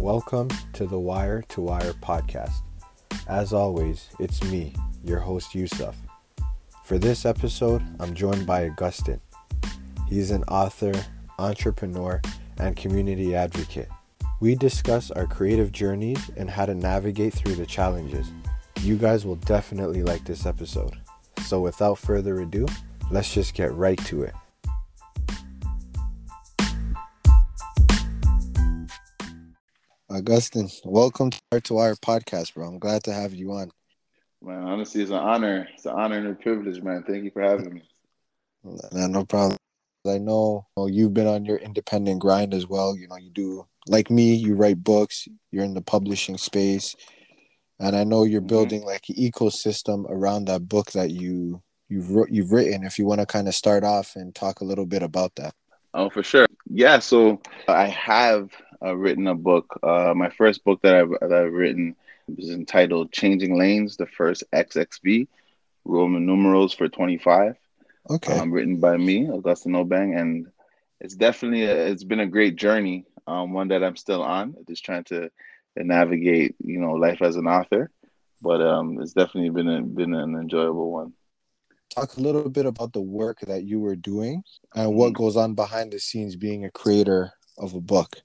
Welcome to the Wire to Wire podcast. As always, it's me, your host Yusuf. For this episode, I'm joined by Augustin. He's an author, entrepreneur, and community advocate. We discuss our creative journeys and how to navigate through the challenges. You guys will definitely like this episode. So, without further ado, let's just get right to it. Augustin, welcome to our, to Wire podcast, bro. I'm glad to have you on. Man, honestly, it's an honor. It's an honor and a privilege, man. Thank you for having me. No, no problem. I know you've been on your independent grind as well. You know, you do like me. You write books. You're in the publishing space, and I know you're mm-hmm. building like an ecosystem around that book that you you've you've written. If you want to kind of start off and talk a little bit about that. Oh, for sure. Yeah. So I have uh, written a book. Uh, my first book that I've, that I've written is entitled "Changing Lanes: The First XXV," Roman numerals for twenty five. Okay. Um, written by me, Augustin Obeng, and it's definitely a, it's been a great journey. Um, one that I'm still on, just trying to navigate, you know, life as an author. But um, it's definitely been a, been an enjoyable one. Talk a little bit about the work that you were doing and what mm-hmm. goes on behind the scenes being a creator of a book.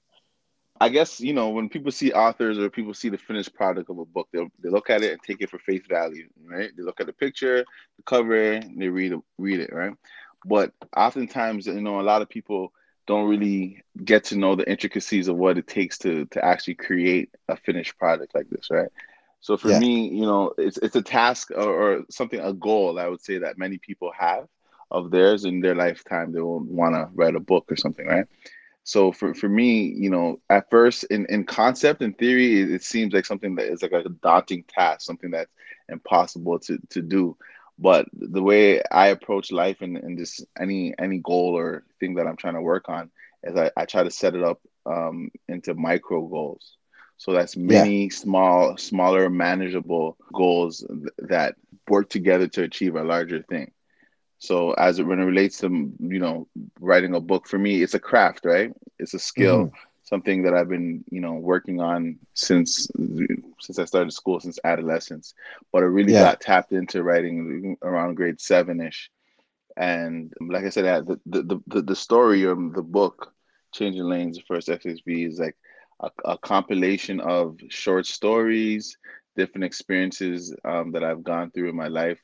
I guess you know when people see authors or people see the finished product of a book, they they look at it and take it for face value, right? They look at the picture, the cover, they read it, read it, right? But oftentimes, you know, a lot of people don't really get to know the intricacies of what it takes to to actually create a finished product like this, right? So for yeah. me, you know, it's it's a task or, or, something, a goal I would say that many people have of theirs in their lifetime. They will want to write a book or something, right? So for, for me, you know, at first in, in concept and theory, it, it, seems like something that is like a daunting task, something that's impossible to, to do. But the way I approach life and, and just any any goal or thing that I'm trying to work on is I, I try to set it up um, into micro goals. So that's many yeah. small, smaller, manageable goals that work together to achieve a larger thing. So as it when it relates to you know writing a book for me, it's a craft, right? It's a skill, mm-hmm. something that I've been you know working on since since I started school, since adolescence. But I really yeah. got tapped into writing around grade seven ish, and like I said, the the the, the story of the book, Changing Lanes, the first XXV is like a, a compilation of short stories, different experiences um, that I've gone through in my life,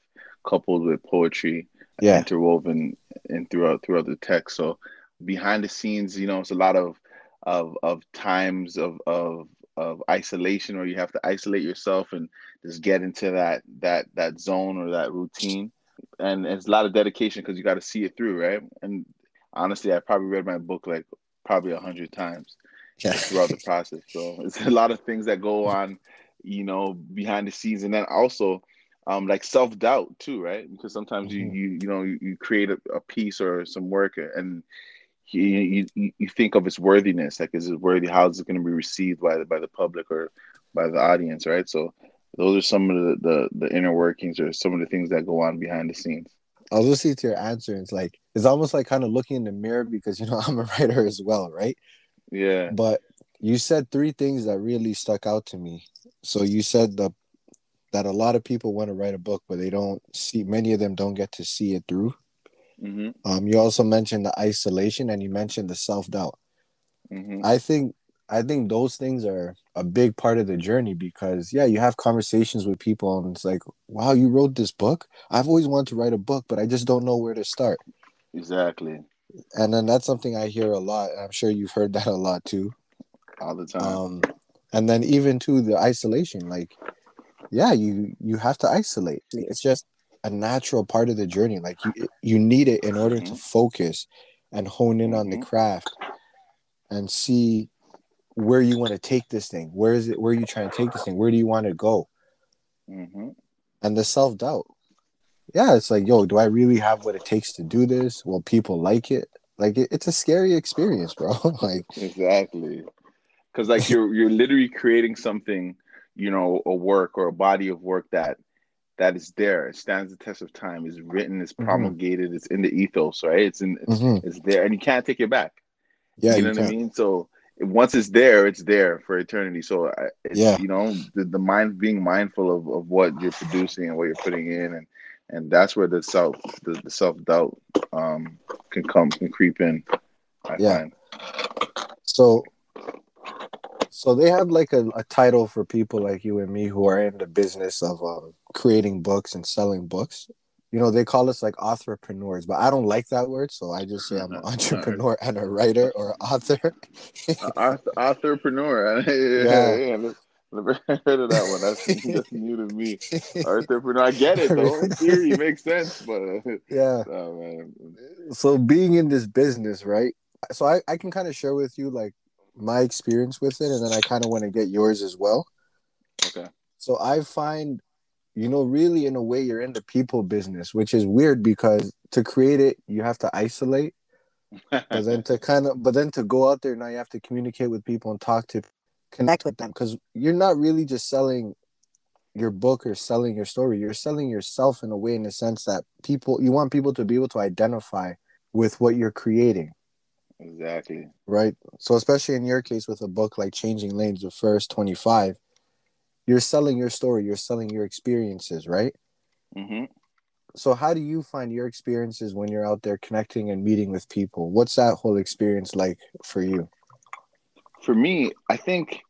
coupled with poetry yeah. interwoven in throughout throughout the text. So behind the scenes, you know, it's a lot of of of times of of of isolation where you have to isolate yourself and just get into that that that zone or that routine. And it's a lot of dedication because you got to see it through, right? And honestly, I probably read my book like probably a hundred times yeah. throughout the process. So it's a lot of things that go on, you know, behind the scenes, and then also um, like self doubt too, right? Because sometimes mm-hmm. you you you know you, you create a, a, piece or some work and you, you you think of its worthiness, like is it worthy? How is it going to be received by the by the public or by the audience, right? So those are some of the, the the inner workings or some of the things that go on behind the scenes. I was listening to your answer. And it's like it's almost like kind of looking in the mirror because you know I'm a writer as well, right? Yeah. But you said three things that really stuck out to me. So you said the that a lot of people want to write a book, but they don't see. Many of them don't get to see it through. Mm-hmm. Um, you also mentioned the isolation, and you mentioned the self doubt. Mm-hmm. I think I think those things are a big part of the journey because yeah, you have conversations with people, and it's like, wow, you wrote this book. I've always wanted to write a book, but I just don't know where to start. Exactly. And then that's something I hear a lot. I'm sure you've heard that a lot too. All the time. Um, and then even to the isolation, like yeah, you you have to isolate. It's just a natural part of the journey. Like you you need it in order to mm-hmm. focus and hone in on the mm-hmm. craft and see where you want to take this thing. Where is it? Where are you trying to take this thing? Where do you want to go? Mm-hmm. And the self doubt. Yeah, it's like, yo, do I really have what it takes to do this? Will people like it? Like, it, it's a scary experience, bro. like, exactly, because like you're you're literally creating something you know a work or a body of work that that is there it stands the test of time is written is mm-hmm. promulgated mm-hmm. it's in the ethos right it's in it's, mm-hmm. it's, there and you can't take it back yeah you know you what can. i mean so once it's there, it's there for eternity. So yeah, you know, the, the mind being mindful of, of what you're producing and what you're putting in, and and that's where the self the, the self doubt um can come can creep in. I yeah. Find. So so they have like a, a title for people like you and me who are in the business of um, creating books and selling books you know they call us like entrepreneurs but i don't like that word so i just say i'm an entrepreneur and a writer or author entrepreneur yeah, yeah, yeah. Never heard of that one. That's, that's new to me. Entrepreneur, I get it though. In theory, makes sense, but yeah. Oh, so being in this business, right? So I, I can kind of share with you like my experience with it, and then I kind of want to get yours as well. Okay. So I find you know, really in a way you're in the people business, which is weird because to create it you have to isolate. but then to kind of but then to go out there now you have to communicate with people and talk to connect with them because you're not really just selling your book or selling your story. You're selling yourself in a way in the sense that people you want people to be able to identify with what you're creating. Exactly. Right. So especially in your case with a book like Changing Lanes, the first 25, you're selling your story you're selling your experiences right mm-hmm. so how do you find your experiences when you're out there connecting and meeting with people what's that whole experience like for you for me i think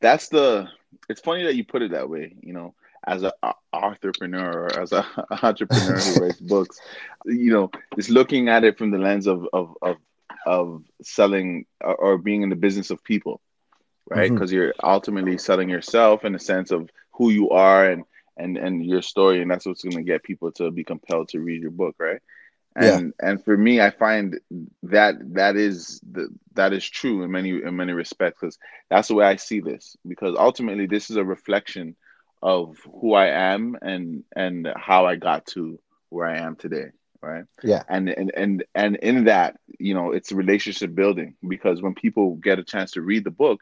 that's the it's funny that you put it that way you know as an entrepreneur or as an entrepreneur who writes books you know just looking at it from the lens of of of, of selling or being in the business of people right? Because mm-hmm. you're ultimately selling yourself in the sense of who you are and and and your story, and that's what's going to get people to be compelled to read your book, right? And yeah. and for me, I find that that is the that is true in many in many respects because that's the way I see this. Because ultimately, this is a reflection of who I am and and how I got to where I am today right yeah and and and and in that you know it's relationship building because when people get a chance to read the book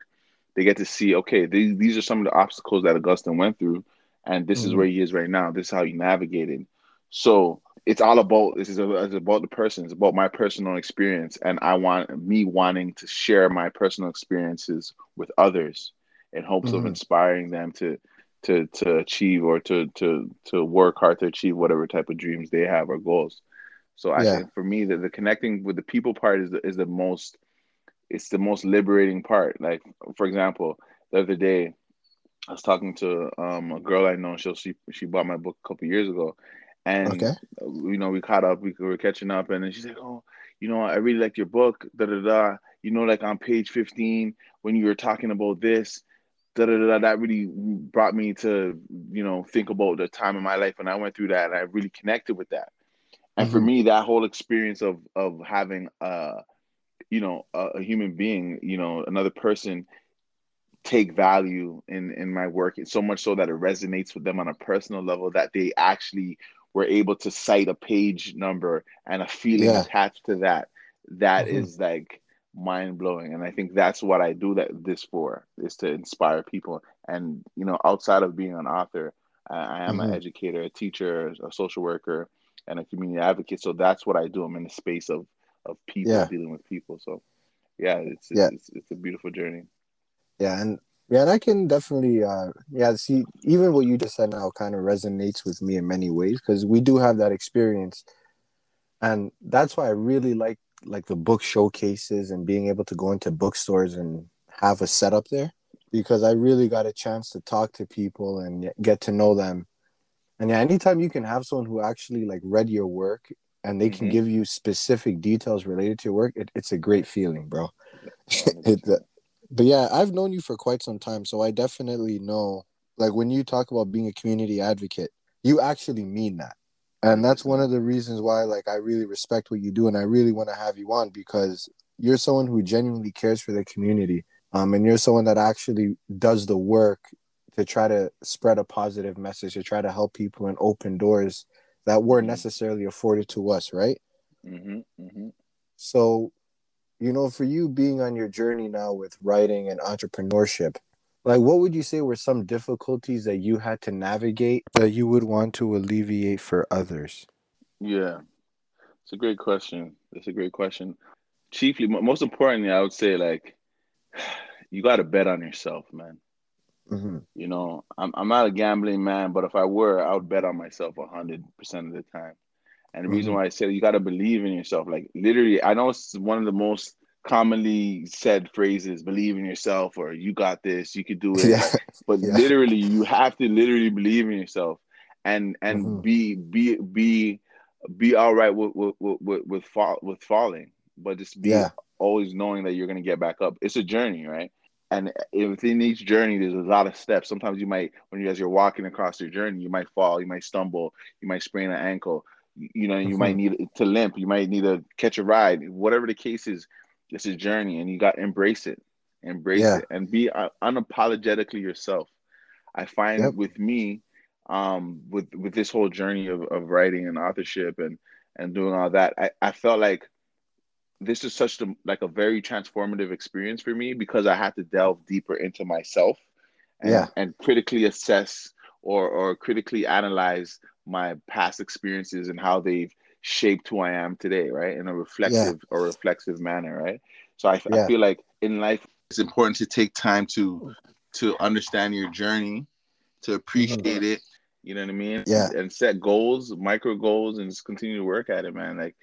they get to see, okay, these, these are some of the obstacles that Augustine went through, and this mm-hmm. is where he is right now. This is how he navigated. So it's all about this is about the person. It's about my personal experience, and I want me wanting to share my personal experiences with others in hopes mm-hmm. of inspiring them to to to achieve or to to to work hard to achieve whatever type of dreams they have or goals. So I yeah. think for me, the, the connecting with the people part is the, is the most it's the most liberating part. Like for example, the other day I was talking to um, a girl I know. She she she bought my book a couple years ago, and okay. you know we caught up. We were catching up, and then she's like, "Oh, you know, I really liked your book." Da da da. You know, like on page fifteen when you were talking about this. Da, da, da, that really brought me to you know think about the time in my life when I went through that and I really connected with that. And mm-hmm. for me, that whole experience of of having uh you know a, a, human being you know another person take value in in my work so much so that it resonates with them on a personal level that they actually were able to cite a page number and a feeling yeah. attached to that That mm-hmm. is like mind blowing and i think that's what i do that this for is to inspire people and you know outside of being an author i am mm-hmm. an educator a teacher a social worker and a community advocate so that's what i do i'm in the space of of people yeah. dealing with people. So yeah, it's, it's yeah. It's, it's, a beautiful journey. Yeah, and yeah, and I can definitely uh yeah, see even what you just said now kind of resonates with me in many ways because we do have that experience. And that's why I really like like the book showcases and being able to go into bookstores and have a setup there because I really got a chance to talk to people and get to know them. And yeah, anytime you can have someone who actually like read your work and they can mm-hmm. give you specific details related to your work, it, it's a great feeling, bro. it, but yeah, I've known you for quite some time, so I definitely know. Like when you talk about being a community advocate, you actually mean that, and that's one of the reasons why, like, I really respect what you do, and I really want to have you on because you're someone who genuinely cares for the community, um, and you're someone that actually does the work to try to spread a positive message, to try to help people and open doors that weren't mm-hmm. necessarily afforded to us, right? Mm-hmm, mm-hmm. So, you know, for you being on your journey now with writing and entrepreneurship, like what would you say were some difficulties that you had to navigate that you would want to alleviate for others? Yeah, it's a great question. It's a great question. Chiefly, most importantly, I would say like you got to bet on yourself, man. Mm-hmm. You know, I'm I'm not a gambling man, but if I were, I would bet on myself hundred percent of the time. And the reason Mhm. why I said you got to believe in yourself, like literally, I know it's one of the most commonly said phrases: "Believe in yourself," or "You got this," "You could do it." Yeah. But Yeah. literally, you have to literally believe in yourself, and and Mhm. be be be be all right with with with with, with, fall, with falling, but just be Yeah. always knowing that you're gonna get back up. It's a journey, right? And within each journey, there's a lot of steps. Sometimes you might, when you as you're walking across your journey, you might fall, you might stumble, you might sprain an ankle, you, know, you might need to limp, you might need to catch a ride. Whatever the case is, it's a journey, and you got to embrace it, embrace Yeah. it, and be uh, unapologetically yourself. I find Yep. with me, um, with with this whole journey of, of writing and authorship and and doing all that, I, I felt like this is such a, like a very transformative experience for me because I had to delve deeper into myself and, Yeah. and critically assess or or critically analyze my past experiences and how they've shaped who I am today, right? In a reflective or reflexive manner, right? So I, I feel like in life it's important to take time to to understand your journey, to mm-hmm. appreciate it. You know what I mean? Yeah. And set goals, micro goals, and just continue to work at it, man. Like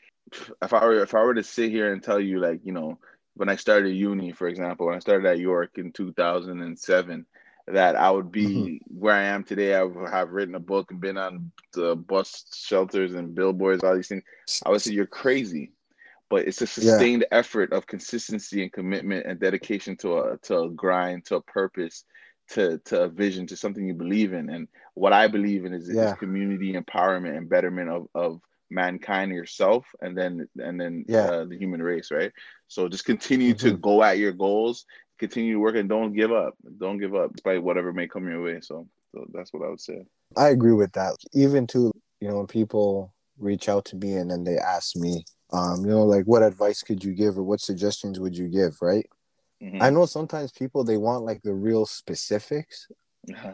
if I were if I were to sit here and tell you like you know when I started uni for example when I started at York in 2007 that I would be Mm-hmm. where I am today I would have written a book and been on the bus shelters and billboards all these things I would say you're crazy but it's a sustained effort of consistency and commitment and dedication to a to a grind to a purpose to to a vision to something you believe in and what I believe in is, is community empowerment and betterment of of mankind yourself and then and then Yeah. uh, the human race right so just continue to Mhm. go at your goals continue to work and don't give up don't give up despite whatever may come your way so, so that's what i would say I agree with that. Even to you know, when people reach out to me and then they ask me, um, you know, like what advice could you give or what suggestions would you give, right? Mhm. I know sometimes people they want like the real specifics,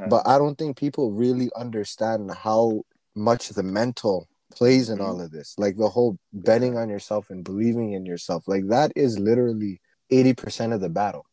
but I don't think people really understand how much the mental plays in Mhm. all of this. Like the whole betting on yourself and believing in yourself. Like that is literally 80% of the battle.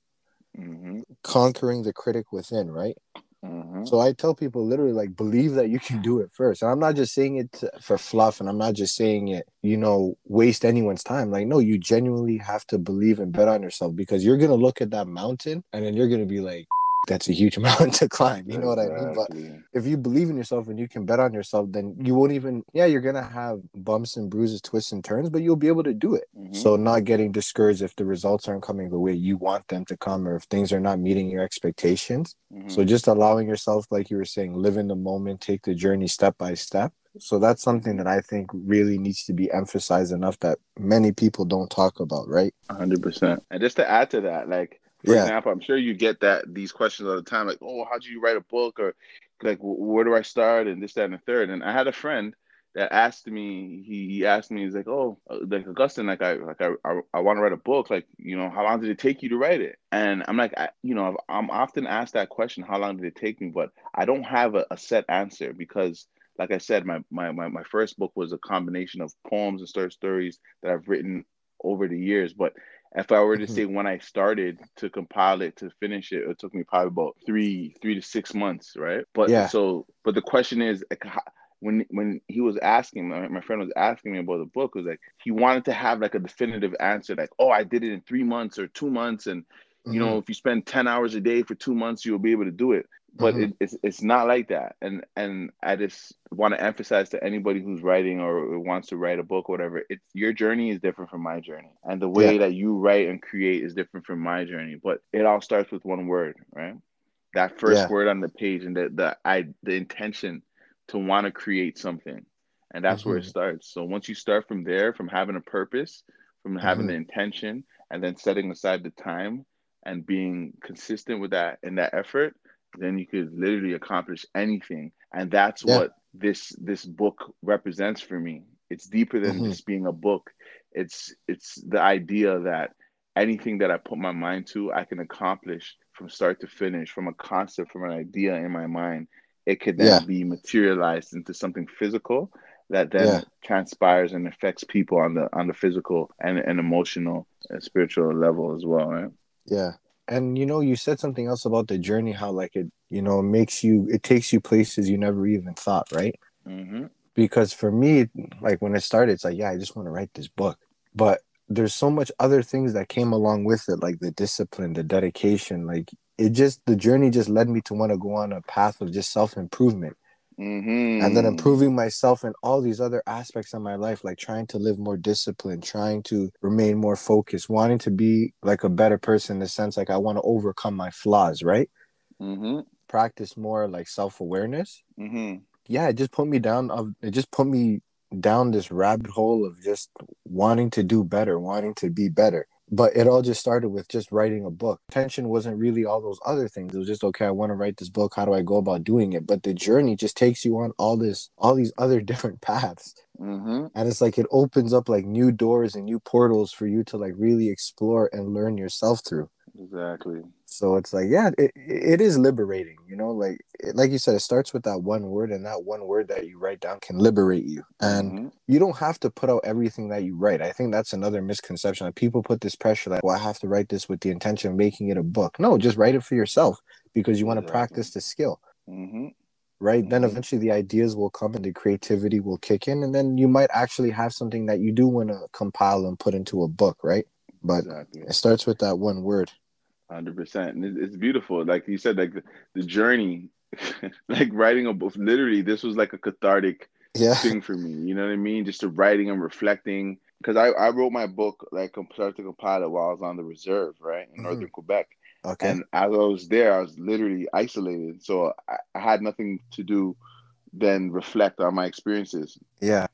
Mhm. Conquering the critic within, right? Mhm. So I tell people literally like believe that you can do it first. And I'm not just saying it for fluff and I'm not just saying it, you know, waste anyone's time. Like no, you genuinely have to believe and bet on yourself because you're going to look at that mountain and then you're going to be like that's a huge mountain to climb. You know what I mean? But if you believe in yourself and you can bet on yourself, then you won't even yeah, you're going to have bumps and bruises, twists and turns, but you'll be able to do it. Mhm. So not getting discouraged if the results aren't coming the way you want them to come or if things are not meeting your expectations. Mhm. So just allowing yourself, like you were saying, live in the moment, take the journey step by step. So that's something that I think really needs to be emphasized enough that many people don't talk about, right? hundred percent. And just to add to that, like for Yeah. example, I'm sure you get that these questions all the time, like, "Oh, how do you write a book?" or like, "Where do I start?" and this, that, and the third. And I had a friend that asked me. He, he asked me, he's like, "Oh, uh, like Augustine, like I like I I, I want to write a book. Like, you know, how long did it take you to write it?" And I'm like, I, you know, I'm often asked that question, "How long did it take me?" But I don't have a, a set answer because. Like I said, my, my, my, my first book was a combination of poems and story stories that I've written over the years. But if I were to Mhm. say when I started to compile it to finish it, it took me probably about three three to six months, right? But Yeah. so, but the question is, like, how- when when he was asking, my, my friend was asking me about the book, was like he wanted to have like a definitive answer, like, oh, I did it in three months or two months, and you know, if you spend ten hours a day for two months, you'll be able to do it. But Mhm. it, it's it's not like that, and and I just want to emphasize to anybody who's writing or wants to write a book or whatever, it's your journey is different from my journey, and the way that you write and create is different from my journey. But it all starts with one word, right? That first Yeah. word on the page and the the I the intention to want to create something, and that's where it Mhm. starts. So once you start from there, from having a purpose, from having Mhm. the intention, and then setting aside the time and being consistent with that and that effort, then you could literally accomplish anything. And that's Yeah. what this this book represents for me. It's deeper than Mhm. just being a book. It's it's the idea that anything that I put my mind to, I can accomplish from start to finish, from a concept, from an idea in my mind. It could then Yeah. be materialized into something physical that then Yeah. transpires and affects people on the on the physical and, and emotional and spiritual level as well, right? Yeah. And you know, you said something else about the journey, how like it, you know, makes you, it takes you places you never even thought, right? Mm-hmm. Because for me, like when it started, it's like, yeah, I just want to write this book, but there's so much other things that came along with it, like the discipline, the dedication, like it just the journey just led me to want to go on a path of just self improvement. Mm-hmm. And then improving myself in all these other aspects of my life, like trying to live more disciplined, trying to remain more focused, wanting to be like a better person in the sense like I want to overcome my flaws, right? Mm-hmm. Practice more like self awareness. Mm-hmm. Yeah, it just put me down of it just put me down this rabbit hole of just wanting to do better, wanting to be better. But it all just started with just writing a book. Tension wasn't really all those other things. It was just okay, I want to write this book. How do I go about doing it? But the journey just takes you on all this, all these other different paths. Mm-hmm. And it's like it opens up like new doors and new portals for you to like really explore and learn yourself through. Exactly. So it's like, yeah, it, it is liberating, you know, like like you said, it starts with that one word, and that one word that you write down can liberate you. And Mm-hmm. you don't have to put out everything that you write. I think that's another misconception. Like people put this pressure, like, well, I have to write this with the intention of making it a book. No, just write it for yourself because you want to Exactly. practice the skill, Mm-hmm. right? Then Mhm. eventually the ideas will come and the creativity will kick in, and then you might actually have something that you do want to compile and put into a book, right? But Exactly. it starts with that one word. Hundred percent, and it's beautiful. Like you said, like the, the journey, like writing a book. Literally, this was like a cathartic Yeah. thing for me. You know what I mean? Just to writing and reflecting. Because I, I wrote my book like start to compile it while I was on the reserve, right in Mhm. northern Quebec. Okay. And as I was there, I was literally isolated, so I, I had nothing to do than reflect on my experiences. yeah.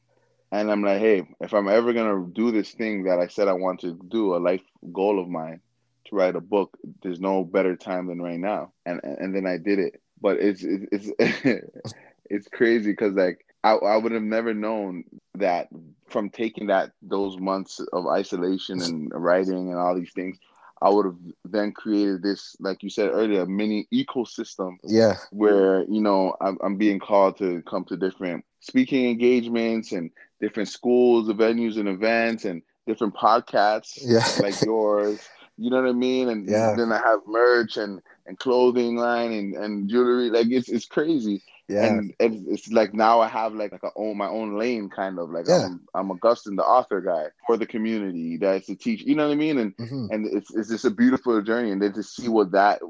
And I'm like, hey, if I'm ever gonna do this thing that I said I want to do, a life goal of mine, to write a book, there's no better time than right now. And and then I did it. But it's it's it's, it's crazy because like I I would have never known that from taking that those months of isolation and writing and all these things, I would have then created this, like you said earlier, mini ecosystem Yeah. where you know I'm, I'm being called to come to different speaking engagements and different schools, venues, and events, and different podcasts Yeah. like yours. You know what I mean? And Yeah. then I have merch and and clothing line and and jewelry. Like it's it's crazy. Yeah. And it's, it's like now I have like like a own my own lane kind of like Yeah. I'm I'm Augustin the author guy for the community that's a teach. You know what I mean? And Mhm. and it's it's just a beautiful journey and then to see what that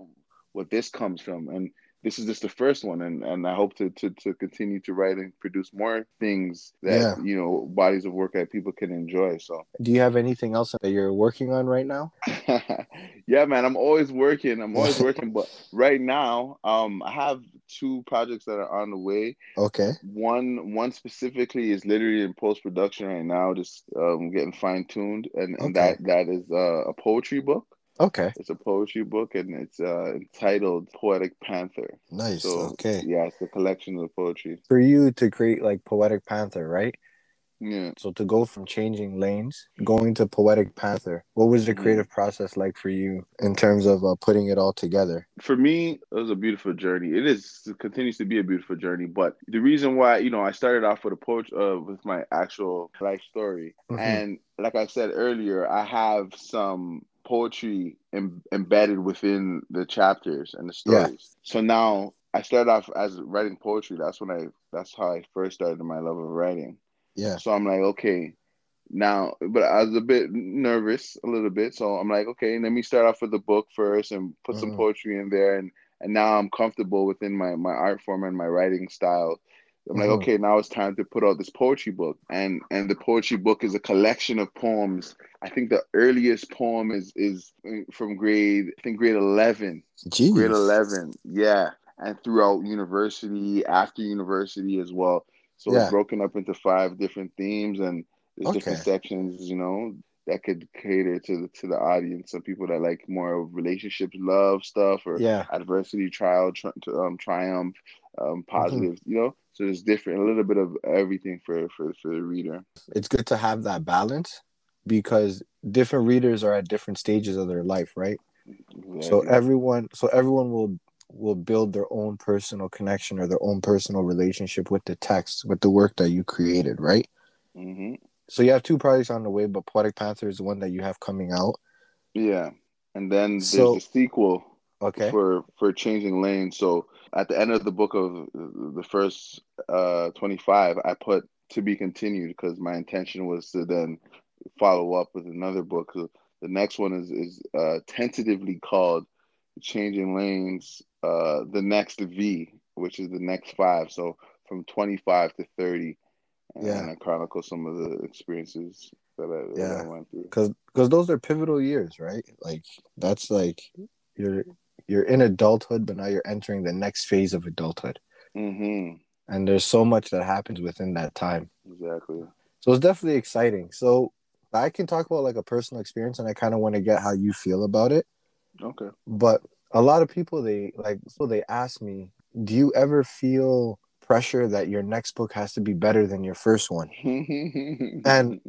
what this comes from and this is just the first one and and i hope to to, to continue to write and produce more things that Yeah. you know bodies of work that people can enjoy so Do you have anything else that you're working on right now? yeah man i'm always working i'm always working but right now um i have two projects that are on the way Okay. one one specifically is literally in post production right now just um getting fine tuned and, and Okay. that that is uh, a poetry book Okay. It's a poetry book and it's uh, entitled Poetic Panther. Nice. So okay. yeah, it's a collection of poetry. For you to create like Poetic Panther, right? Yeah. So to go from changing lanes, going to Poetic Panther, what was the creative process like for you in terms of uh, putting it all together? For me, it was a beautiful journey. It is it continues to be a beautiful journey. But the reason why, you know, I started off with a poetry uh, with my actual life story. Mhm. And like I said earlier, I have some poetry em- embedded within the chapters and the Yeah. stories. So now I started off as writing poetry. That's when I that's how I first started my love of writing. Yeah. So I'm like, okay, now, but I was a bit nervous, a little bit. So I'm like, okay, let me start off with the book first and put some Mhm. poetry in there, and and now I'm comfortable within my my art form and my writing style. I'm like, Mhm. okay, now it's time to put out this poetry book, and and the poetry book is a collection of poems. I think the earliest poem is is from grade, I think grade eleven Jeez. grade 11 yeah and throughout university after university as well so Yeah. it's broken up into five different themes and there's different sections you know that could cater to the to the audience some people that like more of relationships love stuff or Yeah. adversity trial tri- um, triumph Mm-hmm. um positive you know so there's different a little bit of everything for for, for the reader It's good to have that balance because different readers are at different stages of their life, right? So everyone so everyone will will build their own personal connection or their own personal relationship with the text, with the work that you created, right? Mm-hmm. So you have two projects on the way, but Poetic Panther is the one that you have coming out. yeah and then So- there's the sequel Okay. for for changing lanes. So at the end of the book of the first uh 25, I put to be continued because my intention was to then follow up with another book. The next one is is uh, tentatively called Changing Lanes, uh, the next V, which is the next five. So from 25 to 30, and Yeah. I chronicle some of the experiences that I, that I Yeah. went through. because because those are pivotal years, right? Like that's like you're you're in adulthood, but now you're entering the next phase of adulthood, hmm and there's so much that happens within that time. Exactly. So it's definitely exciting. So I can talk about like a personal experience, and I kind of want to get how you feel about it. Okay. But a lot of people they like so they ask me, do you ever feel pressure that your next book has to be better than your first one? and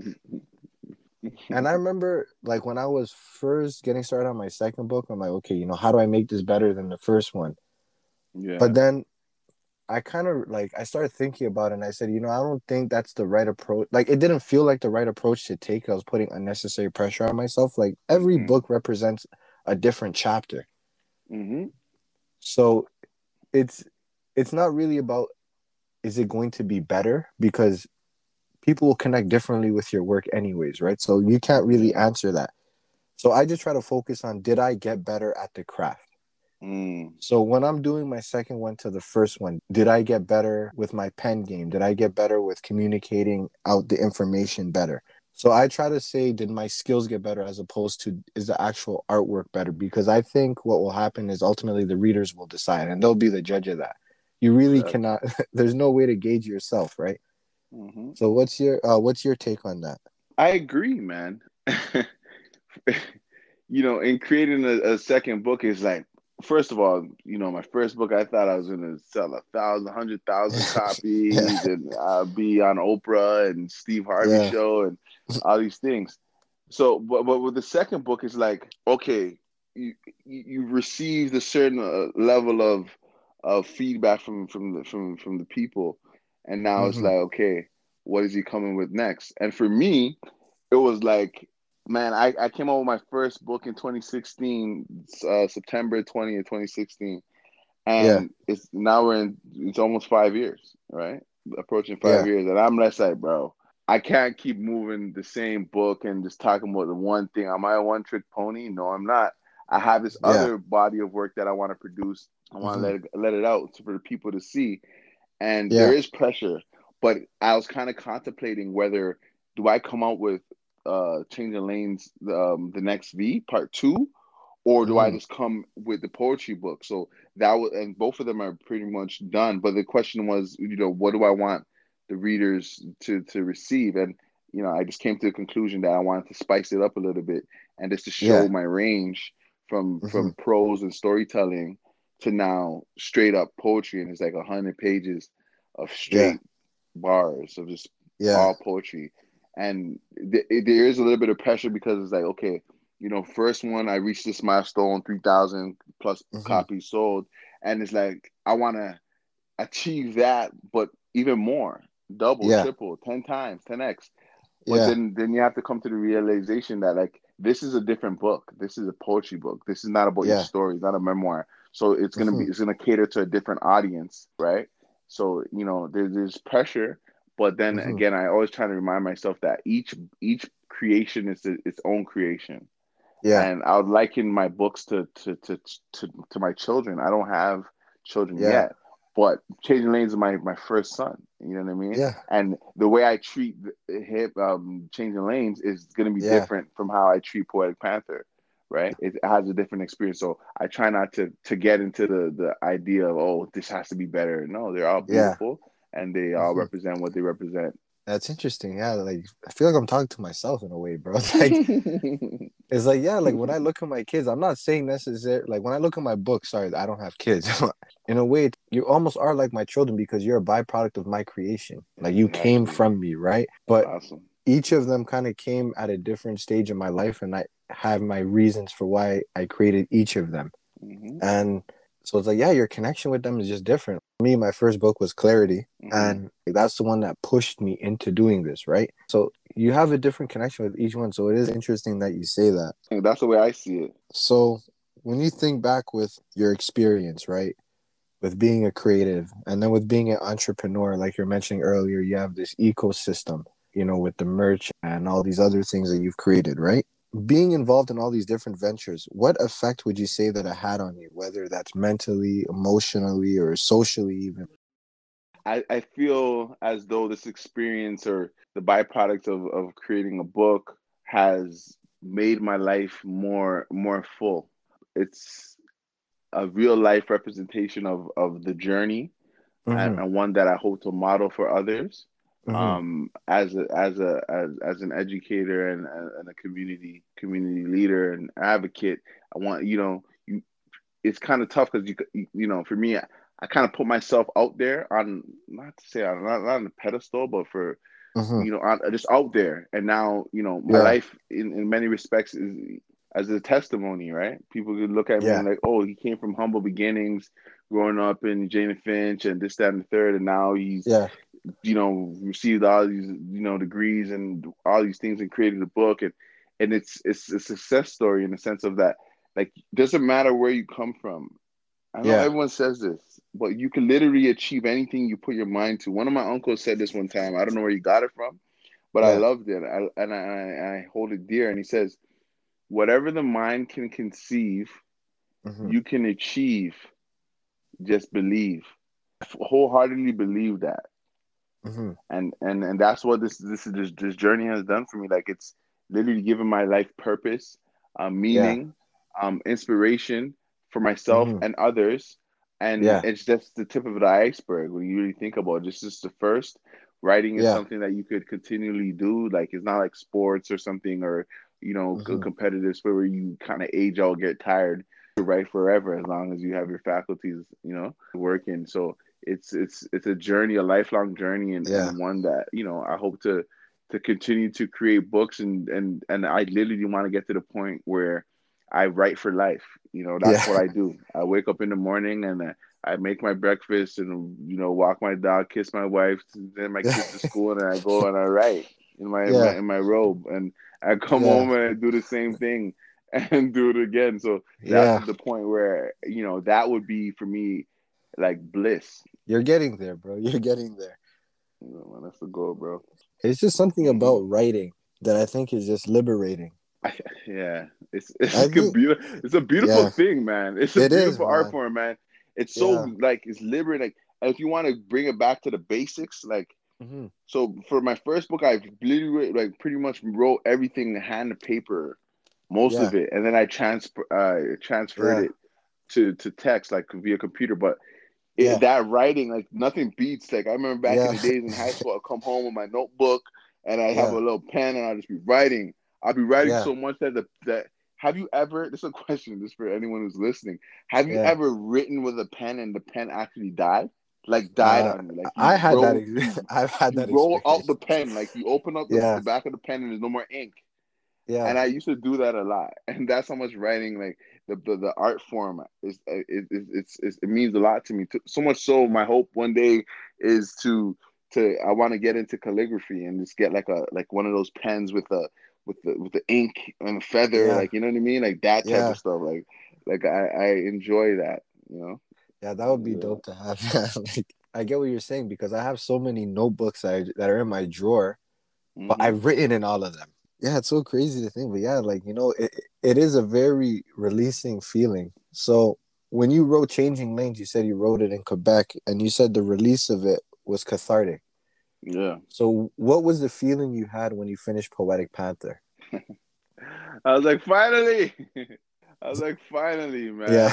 And I remember like when I was first getting started on my second book, I'm like, okay, you know, how do I make this better than the first one? yeah. But then I kind of like I started thinking about it and I said, you know, I don't think that's the right approach. Like it didn't feel like the right approach to take. I was putting unnecessary pressure on myself. Like every Mhm. book represents a different chapter. hmm So it's it's not really about is it going to be better because people will connect differently with your work anyways, right? So you can't really answer that. So I just try to focus on did I get better at the craft? Mm. So when I'm doing my second one to the first one, did I get better with my pen game? Did I get better with communicating out the information better? So I try to say, did my skills get better as opposed to is the actual artwork better? Because I think what will happen is ultimately the readers will decide and they'll be the judge of that. You really Correct. cannot there's no way to gauge yourself, right? Hmm So what's your uh what's your take on that? I agree, man. you know, in creating a, a second book is like, first of all, you know, my first book, I thought I was going to sell a thousand, hundred thousand copies Yeah. and uh, be on Oprah and Steve Harvey Yeah. show and all these things. So, but, but with the second book, is like, okay, you you you received a certain uh, level of of feedback from from the from from the people, and now it's Mhm. like, okay, what is he coming with next? And for me, it was like, man, I, I came out with my first book in 2016, uh, September 20th, 2016. And it's now we're in, it's almost five years, right? Approaching five Yeah. years. And I'm less like, bro, I can't keep moving the same book and just talking about the one thing. Am I a one trick pony? No, I'm not. I have this Yeah. other body of work that I want to produce. I want to let it, let it out for the people to see. And Yeah. there is pressure, but I was kind of contemplating whether do I come out with uh changing lanes um the next V part two, or do I Mm. just come with the poetry book? So that was and both of them are pretty much done. But the question was, you know, what do I want the readers to to receive? And you know, I just came to the conclusion that I wanted to spice it up a little bit and just to show Yeah. my range from from prose and storytelling to now straight up poetry, and it's like a hundred pages of straight bars of just Yeah. all poetry. And th- there is a little bit of pressure because it's like, okay, you know, first one I reached this milestone, three thousand plus Mhm. copies sold, and it's like I want to achieve that, but even more, double, Yeah. triple, ten times, ten x. But Yeah. then then you have to come to the realization that like this is a different book. This is a poetry book. This is not about your Yeah. story. It's not a memoir. So it's gonna be Mhm. it's gonna cater to a different audience, right? So you know there's there's pressure, but then Mhm. again, I always try to remind myself that each each creation is its own creation. Yeah. And I would liken my books to to to to, to my children. I don't have children Yeah. yet, but Changing Lanes is my my first son. You know what I mean? Yeah. And the way I treat hip um, Changing Lanes is going to be Yeah. different from how I treat Poetic Panther. Right? It has a different experience. So I try not to to get into the the idea of oh this has to be better. No, they're all Yeah. beautiful and they all Mhm. represent what they represent. That's interesting. Yeah, like I feel like I'm talking to myself in a way, bro. It's like it's like yeah, like when I look at my kids, I'm not saying necessary. Like when I look at my book, sorry, I don't have kids. in a way, you almost are like my children because you're a byproduct of my creation. Like you came from me, right? But awesome. each of them kind of came at a different stage in my life, and I have my reasons for why I created each of them. hmm And So it's like, yeah, your connection with them is just different. For me, my first book was Clarity, mm-hmm. and that's the one that pushed me into doing this, right? So you have a different connection with each one. So it is interesting that you say that. That's the way I see it. So when you think back with your experience, right? With being a creative and then with being an entrepreneur, like you're mentioning earlier, you have this ecosystem, you know, with the merch and all these other things that you've created, right? Being involved in all these different ventures, what effect would you say that it had on you, whether that's mentally, emotionally, or socially, even? I, I feel as though this experience or the byproduct of, of creating a book has made my life more more full. It's a real life representation of, of the journey mm-hmm. and, and one that I hope to model for others. Mm-hmm. um, as a as a as, as an educator and, and a community community leader and advocate. I want you know you. It's kind of tough because you you know for me I, I kind of put myself out there on not to say on not, not on the pedestal but for mm-hmm. you know on, just out there and now you know my yeah. life in, in many respects is as a testimony right people could look at me and like oh he came from humble beginnings growing up in Jane Finch and this that and the third and now he's yeah you know, received all these, you know, degrees and all these things and created a book and and it's it's a success story in the sense of that like doesn't matter where you come from. I know yeah. everyone says this, but you can literally achieve anything you put your mind to. One of my uncles said this one time. I don't know where he got it from, but yeah. I loved it. I, and I, I hold it dear. And he says, whatever the mind can conceive, mm-hmm. you can achieve. Just believe. Wholeheartedly believe that. Mm-hmm. And and and that's what this this this this journey has done for me. Like it's literally given my life purpose, um, meaning, yeah. um, inspiration for myself mm-hmm. and others. And yeah. it's just the tip of the iceberg when you really think about it. This is the first. Writing is yeah. something that you could continually do. Like it's not like sports or something or you know mm-hmm. competitive sport where you kind of age out, get tired. To write forever as long as you have your faculties, you know, working. So it's it's it's a journey, a lifelong journey, and, yeah. and one that you know I hope to to continue to create books and and and I literally want to get to the point where I write for life. You know, that's yeah. what I do. I wake up in the morning and I, I make my breakfast and you know walk my dog, kiss my wife, send my kids to school, and I go and I write in my, yeah. in, my in my robe, and I come yeah. home and I do the same thing and do it again. So that's the point where you know that would be for me like bliss. You're getting there, bro. You're getting there. Man, that's the goal, bro. It's just something about writing that I think is just liberating. Yeah, it's it's like a beautiful it's a beautiful yeah. thing, man. It's a it beautiful is, art form, man. It's so yeah. like it's liberating. Like, if you want to bring it back to the basics, like mm-hmm. so for my first book, I literally like pretty much wrote everything hand to paper, most yeah. of it, and then I transfer uh, transferred it to to text like via computer. But yeah. that writing, like nothing beats. Like I remember back yeah. in the days in high school, I'd come home with my notebook and I yeah. have a little pen and I'll just be writing. I'll be writing so much that the that have you ever this is a question this for anyone who's listening. Have you ever written with a pen and the pen actually died? Like died uh, on you. Like you I had that ex- I've had that roll out the pen, like you open up the, the back of the pen and there's no more ink. Yeah. And I used to do that a lot. And that's how much writing like the, the, the art form is it, it, it's, it's, it means a lot to me. So much so, my hope one day is to to I want to get into calligraphy and just get like a like one of those pens with the with the with the ink and the feather, yeah. like you know what I mean, like that type yeah. of stuff. Like like I I enjoy that, you know. Yeah, that would be yeah. dope to have. like I get what you're saying because I have so many notebooks that, I, that are in my drawer, mm-hmm. but I've written in all of them yeah, it's so crazy to think, but yeah, like you know, it it is a very releasing feeling. So when you wrote Changing Lanes, you said you wrote it in Quebec, and you said the release of it was cathartic. Yeah. So what was the feeling you had when you finished Poetic Panther? I was like, finally. I was like, finally, man. Yeah.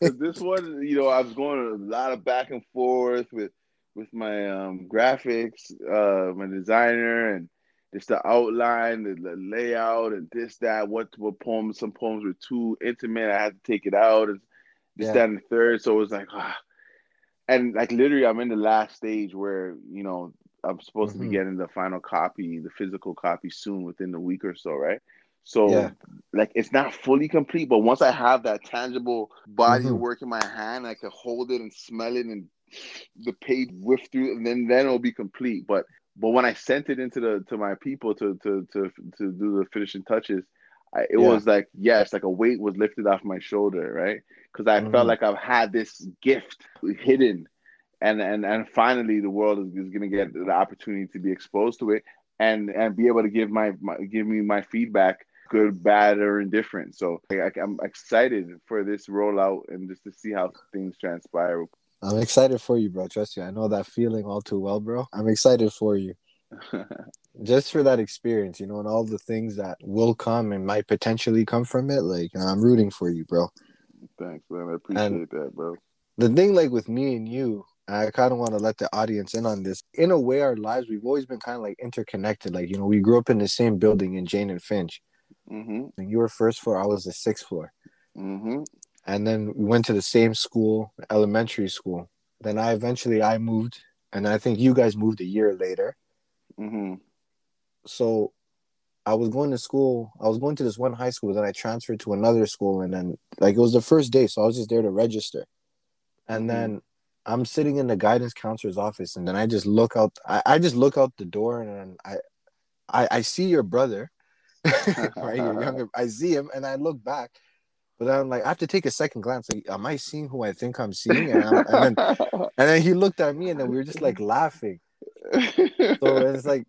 this one, you know, I was going a lot of back and forth with with my um, graphics, uh, my designer, and just the outline, the, the, layout, and this, that. What what poems? Some poems were too intimate. I had to take it out, and this, yeah. that, and the third. So it was like, ah. and like literally, I'm in the last stage where you know I'm supposed mm-hmm. to be mm-hmm. getting the final copy, the physical copy soon, within the week or so, right? So Yeah. like it's not fully complete, but once I have that tangible body of Mhm. work in my hand, I can hold it and smell it and the page whiff through, and then then it'll be complete. But but when I sent it into the to my people to to to to do the finishing touches, I, it Yeah. was like yes, like a weight was lifted off my shoulder, right? Because I Mhm. felt like I've had this gift hidden, and and and finally the world is, is going to get the opportunity to be exposed to it and and be able to give my, my give me my feedback good bad or indifferent so I, i'm excited for this rollout and just to see how things transpire I'm excited for you, bro. Trust you. I know that feeling all too well, bro. I'm excited for you. Just for that experience, you know, and all the things that will come and might potentially come from it. Like, I'm rooting for you, bro. thanks man i appreciate that bro The thing, like, with me and you, I kind of want to let the audience in on this. In a way, our lives, we've always been kind of like interconnected. Like, you know, we grew up in the same building in Jane and Finch. mm-hmm And you were first floor, I was the sixth floor. mm-hmm and then we went to the same school elementary school. Then i eventually i moved and i think you guys moved a year later. Mm-hmm. So i was going to school i was going to this one high school then i transferred to another school and then like it was the first day so i was just there to register. And Mhm. then i'm sitting in the guidance counselor's office and then i just look out i, I just look out the door and then I, I i see your brother right? Your younger i see him and i look back but I'm like, I have to take a second glance. Like, am I seeing who I think I'm seeing? And, I'm, and then and then he looked at me, and then we were just like laughing. So it's like,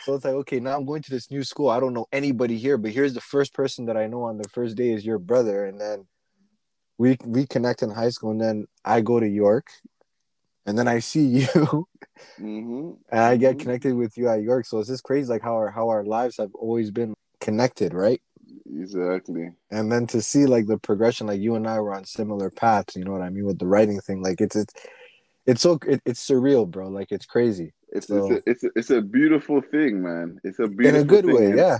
so it's like, okay, now I'm going to this new school. I don't know anybody here, but here's the first person that I know on the first day is your brother, and then we we connect in high school, and then I go to York, and then I see you, mm-hmm and I get Mhm. connected with you at York. So it's just crazy, like how our how our lives have always been connected, right? Exactly and then to see like the progression like you and i were on similar paths you know what i mean with the writing thing like it's it's it's so it, it's surreal bro like it's crazy it's So- it's, a, it's a it's a beautiful thing man it's a beautiful in a good thing. way yeah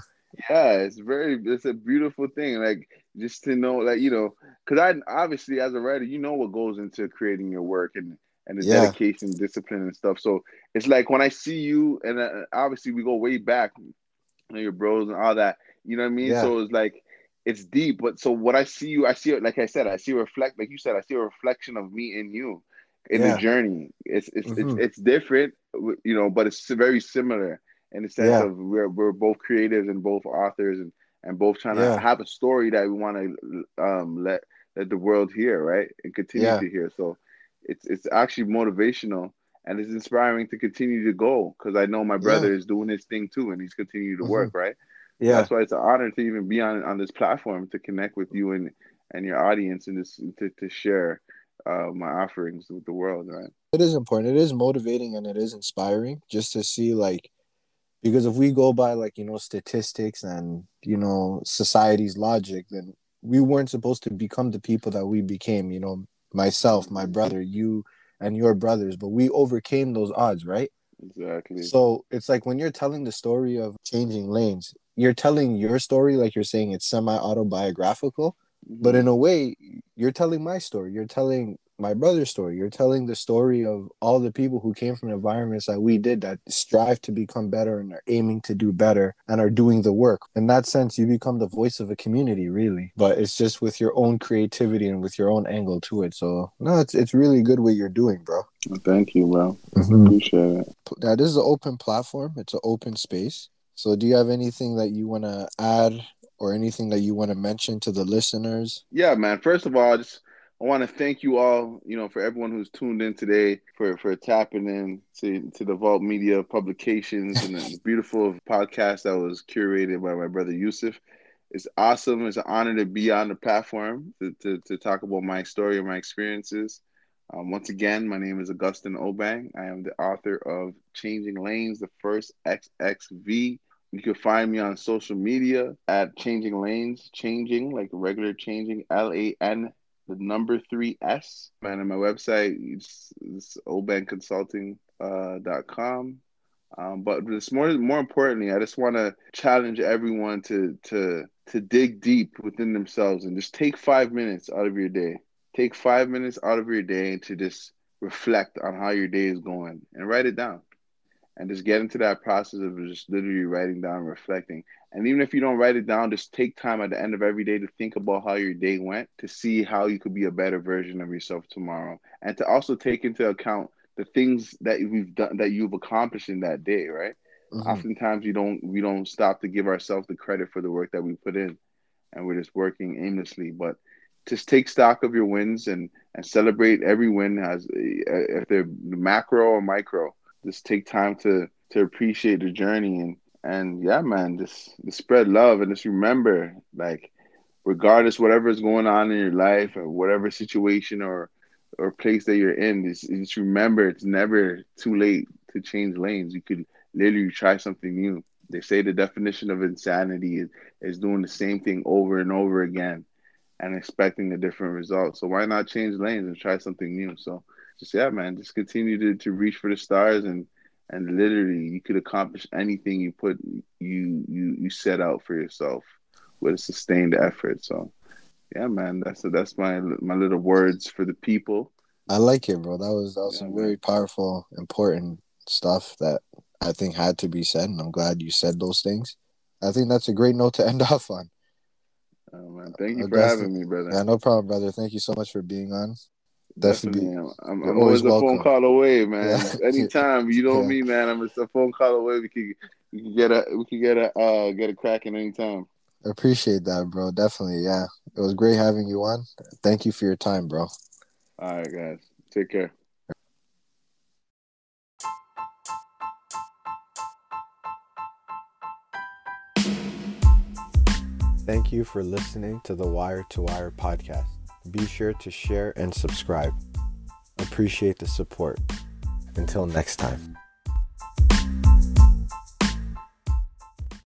yeah it's very it's a beautiful thing like just to know like you know because i obviously as a writer you know what goes into creating your work and and the Yeah. dedication discipline and stuff so it's like when i see you and uh, obviously we go way back you know your bros and all that you know what i mean Yeah. so it's like it's deep but so what i see you i see it like i said i see a reflect like you said i see a reflection of me and you in Yeah. the journey it's it's, Mhm. it's it's different you know but it's very similar in the sense Yeah. of we're we're both creatives and both authors and and both trying Yeah. to have a story that we want to um let let the world hear right and continue Yeah. to hear so it's it's actually motivational and it's inspiring to continue to go because I know my brother is doing his thing too and he's continuing to Mhm. work right yeah. That's why it's an honor to even be on on this platform to connect with you and and your audience and this to, to share uh my offerings with the world right? It is important. It is motivating and it is inspiring just to see like because if we go by like you know statistics and you know society's logic then we weren't supposed to become the people that we became you know myself my brother you and your brothers but we overcame those odds right? Exactly. So it's like when you're telling the story of changing lanes, you're telling your story like you're saying it's semi autobiographical, but Mhm. in a way, you're telling my story. You're telling my brother's story. You're telling the story of all the people who came from environments that we did that strive to become better and are aiming to do better and are doing the work. In that sense, you become the voice of a community, really. But it's just with your own creativity and with your own angle to it. So no, it's it's really good what you're doing, bro. thank you bro appreciate it Now, this is an open platform. It's an open space. So, do you have anything that you want to add or anything that you want to mention to the listeners? Yeah, man. First of all, I just I want to thank you all, you know, for everyone who's tuned in today, for for tapping in to to the Vault Media publications and the beautiful podcast that was curated by my brother Yusuf. It's awesome. It's an honor to be on the platform to to, to talk about my story and my experiences. Um, once again, my name is Augustin Obang. I am the author of Changing Lanes, the first XXV. You can find me on social media at Changing Lanes, changing like regular changing, L A N, the number three S. And on my website, it's, it's obangconsulting.com. Um, but this more more importantly, I just want to challenge everyone to to to dig deep within themselves and just take five minutes out of your day. Take five minutes out of your day to just reflect on how your day is going and write it down and just get into that process of just literally writing down, reflecting. And even if you don't write it down, just take time at the end of every day to think about how your day went, to see how you could be a better version of yourself tomorrow, and to also take into account the things that we've done that you've accomplished in that day, right? Mm-hmm. Oftentimes we don't we don't stop to give ourselves the credit for the work that we put in, and we're just working aimlessly. But just take stock of your wins and and celebrate every win as eh, if they're macro or micro. Just take time to to appreciate the journey and and yeah, man, just, just spread love and just remember, like, regardless whatever is going on in your life or whatever situation or or place that you're in, just, just remember it's never too late to change lanes. You could literally try something new. They say the definition of insanity is, is doing the same thing over and over again and expecting a different result. So why not change lanes and try something new? So just yeah, man, just continue to, to reach for the stars and and literally you could accomplish anything you put you you you set out for yourself with a sustained effort. So yeah, man, that's a, that's my my little words for the people. I like it, bro. That was that was yeah, some man. very powerful, important stuff that I think had to be said, and I'm glad you said those things. I think that's a great note to end off on. Oh, man. Thank you uh, for having me, brother. Yeah, no problem, brother. Thank you so much for being on. Definitely, Definitely. I'm, I'm always, always a phone call away, man. Yeah. Anytime you know yeah. me, man. I'm just a phone call away. We can we can get a we can get a uh, get a crack cracking anytime. Appreciate that, bro. Definitely, yeah. It was great having you on. Thank you for your time, bro. All right, guys. Take care. Thank you for listening to the Wire to Wire podcast. Be sure to share and subscribe. Appreciate the support. Until next time.